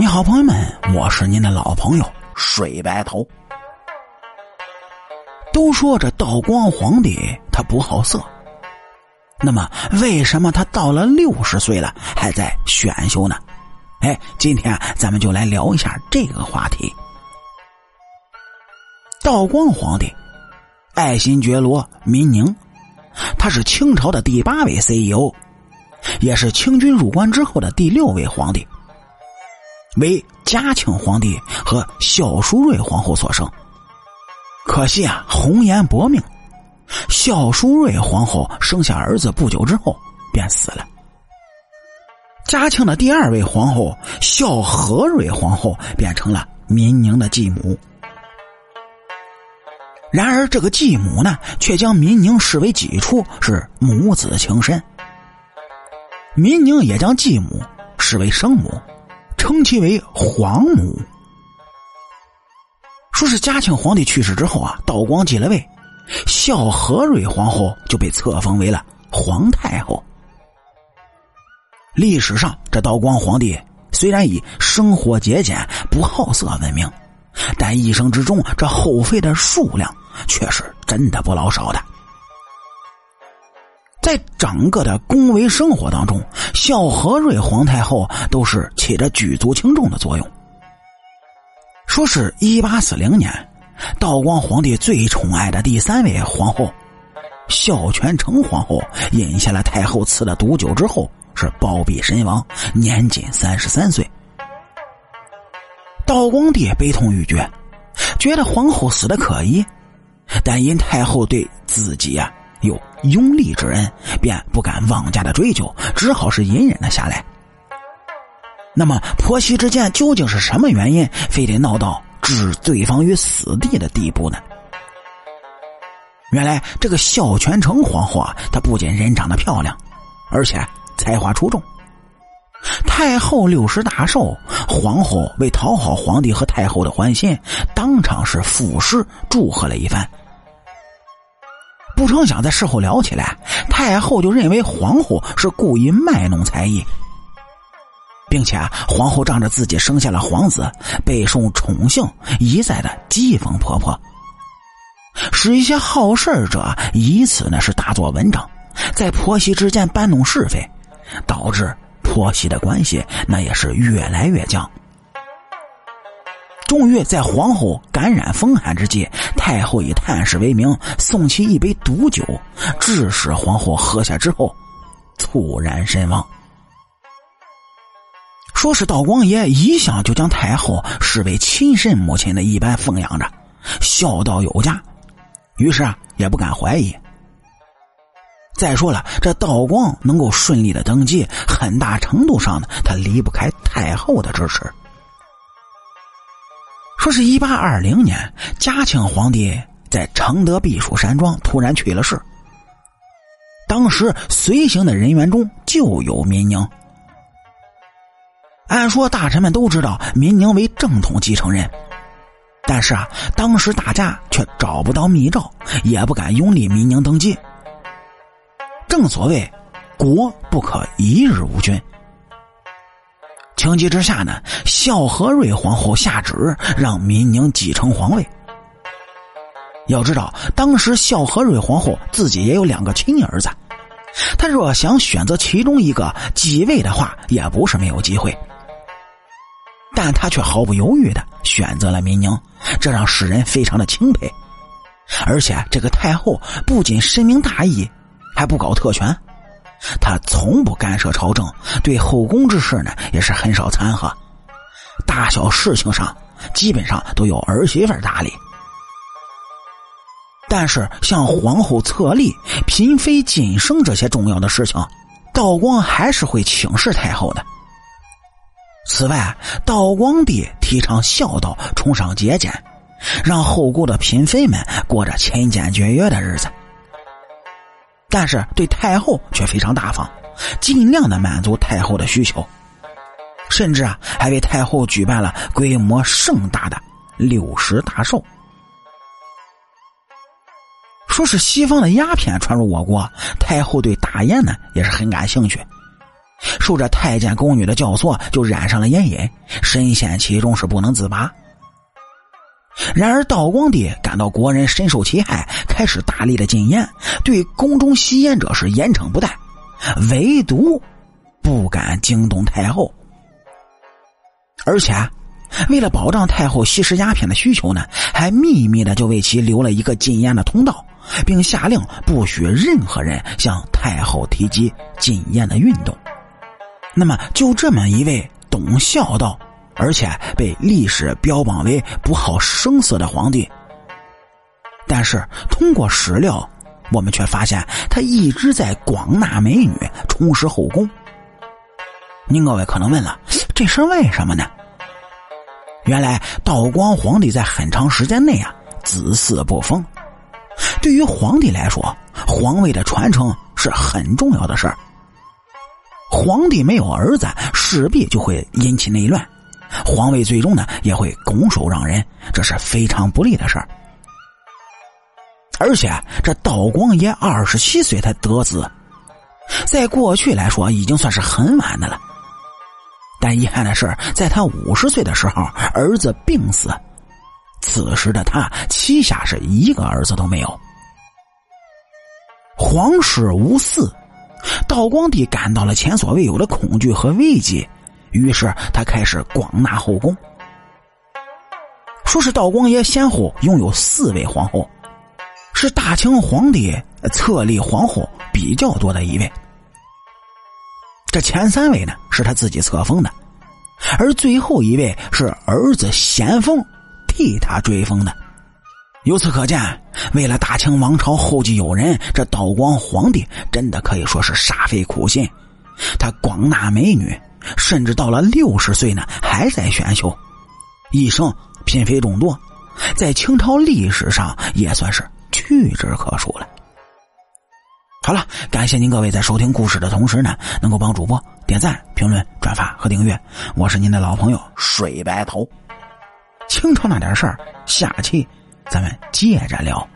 你好，朋友们，我是您的老朋友水白头。都说这道光皇帝他不好色，那么为什么他到了六十岁了还在选秀呢？哎，今天咱们就来聊一下这个话题。道光皇帝爱新觉罗民宁，他是清朝的第八位 CEO，也是清军入关之后的第六位皇帝。为嘉庆皇帝和孝淑瑞皇后所生，可惜啊，红颜薄命。孝淑瑞皇后生下儿子不久之后便死了。嘉庆的第二位皇后孝和瑞皇后变成了民宁的继母。然而，这个继母呢，却将民宁视为己出，是母子情深。民宁也将继母视为生母。称其为皇母。说是嘉庆皇帝去世之后啊，道光继了位，孝和瑞皇后就被册封为了皇太后。历史上，这道光皇帝虽然以生活节俭、不好色闻名，但一生之中这后妃的数量却是真的不老少的。在整个的宫闱生活当中，孝和瑞皇太后都是起着举足轻重的作用。说是一八四零年，道光皇帝最宠爱的第三位皇后孝全成皇后饮下了太后赐的毒酒之后，是暴毙身亡，年仅三十三岁。道光帝悲痛欲绝，觉得皇后死的可疑，但因太后对自己呀。有拥立之恩，便不敢妄加的追究，只好是隐忍了下来。那么婆媳之间究竟是什么原因，非得闹到置对方于死地的地步呢？原来这个孝全成皇后啊，她不仅人长得漂亮，而且才华出众。太后六十大寿，皇后为讨好皇帝和太后的欢心，当场是赋诗祝贺了一番。不成想，在事后聊起来，太后就认为皇后是故意卖弄才艺，并且皇后仗着自己生下了皇子，备受宠幸，一再的讥讽婆婆，使一些好事者以此呢是大做文章，在婆媳之间搬弄是非，导致婆媳的关系那也是越来越僵。终于在皇后感染风寒之际，太后以探视为名，送其一杯毒酒，致使皇后喝下之后，猝然身亡。说是道光爷一向就将太后视为亲生母亲的一般奉养着，孝道有加，于是啊也不敢怀疑。再说了，这道光能够顺利的登基，很大程度上呢，他离不开太后的支持。说是一八二零年，嘉庆皇帝在承德避暑山庄突然去了世。当时随行的人员中就有民宁。按说大臣们都知道民宁为正统继承人，但是啊，当时大家却找不到密诏，也不敢拥立民宁登基。正所谓，国不可一日无君。情急之下呢，孝和瑞皇后下旨让民宁继承皇位。要知道，当时孝和瑞皇后自己也有两个亲儿子，她若想选择其中一个继位的话，也不是没有机会。但她却毫不犹豫的选择了民宁，这让世人非常的钦佩。而且，这个太后不仅深明大义，还不搞特权。他从不干涉朝政，对后宫之事呢也是很少掺和，大小事情上基本上都由儿媳妇打理。但是像皇后册立、嫔妃晋升这些重要的事情，道光还是会请示太后的。此外，道光帝提倡孝道，崇尚节俭，让后宫的嫔妃们过着勤俭节约的日子。但是对太后却非常大方，尽量的满足太后的需求，甚至啊还为太后举办了规模盛大的六十大寿。说是西方的鸦片传入我国，太后对大烟呢也是很感兴趣，受着太监宫女的教唆，就染上了烟瘾，深陷其中是不能自拔。然而道光帝感到国人深受其害，开始大力的禁烟，对宫中吸烟者是严惩不贷，唯独不敢惊动太后。而且，为了保障太后吸食鸦片的需求呢，还秘密的就为其留了一个禁烟的通道，并下令不许任何人向太后提及禁烟的运动。那么，就这么一位懂孝道，而且被历史标榜为不好声色的皇帝，但是通过史料，我们却发现他一直在广纳美女，充实后宫。您各位可能问了，这是为什么呢？原来道光皇帝在很长时间内啊，子嗣不丰。对于皇帝来说，皇位的传承是很重要的事儿。皇帝没有儿子，势必就会引起内乱，皇位最终呢也会拱手让人，这是非常不利的事儿。而且这道光爷二十七岁才得子，在过去来说已经算是很晚的了。但遗憾的是，在他五十岁的时候，儿子病死，此时的他膝下是一个儿子都没有，皇室无嗣。道光帝感到了前所未有的恐惧和危机，于是他开始广纳后宫。说是道光爷先后拥有四位皇后，是大清皇帝册立皇后比较多的一位。这前三位呢是他自己册封的，而最后一位是儿子咸丰替他追封的。由此可见，为了大清王朝后继有人，这道光皇帝真的可以说是煞费苦心。他广纳美女，甚至到了六十岁呢，还在选秀，一生嫔妃众多，在清朝历史上也算是屈指可数了。好了，感谢您各位在收听故事的同时呢，能够帮主播点赞、评论、转发和订阅。我是您的老朋友水白头。清朝那点事儿，下期。咱们接着聊。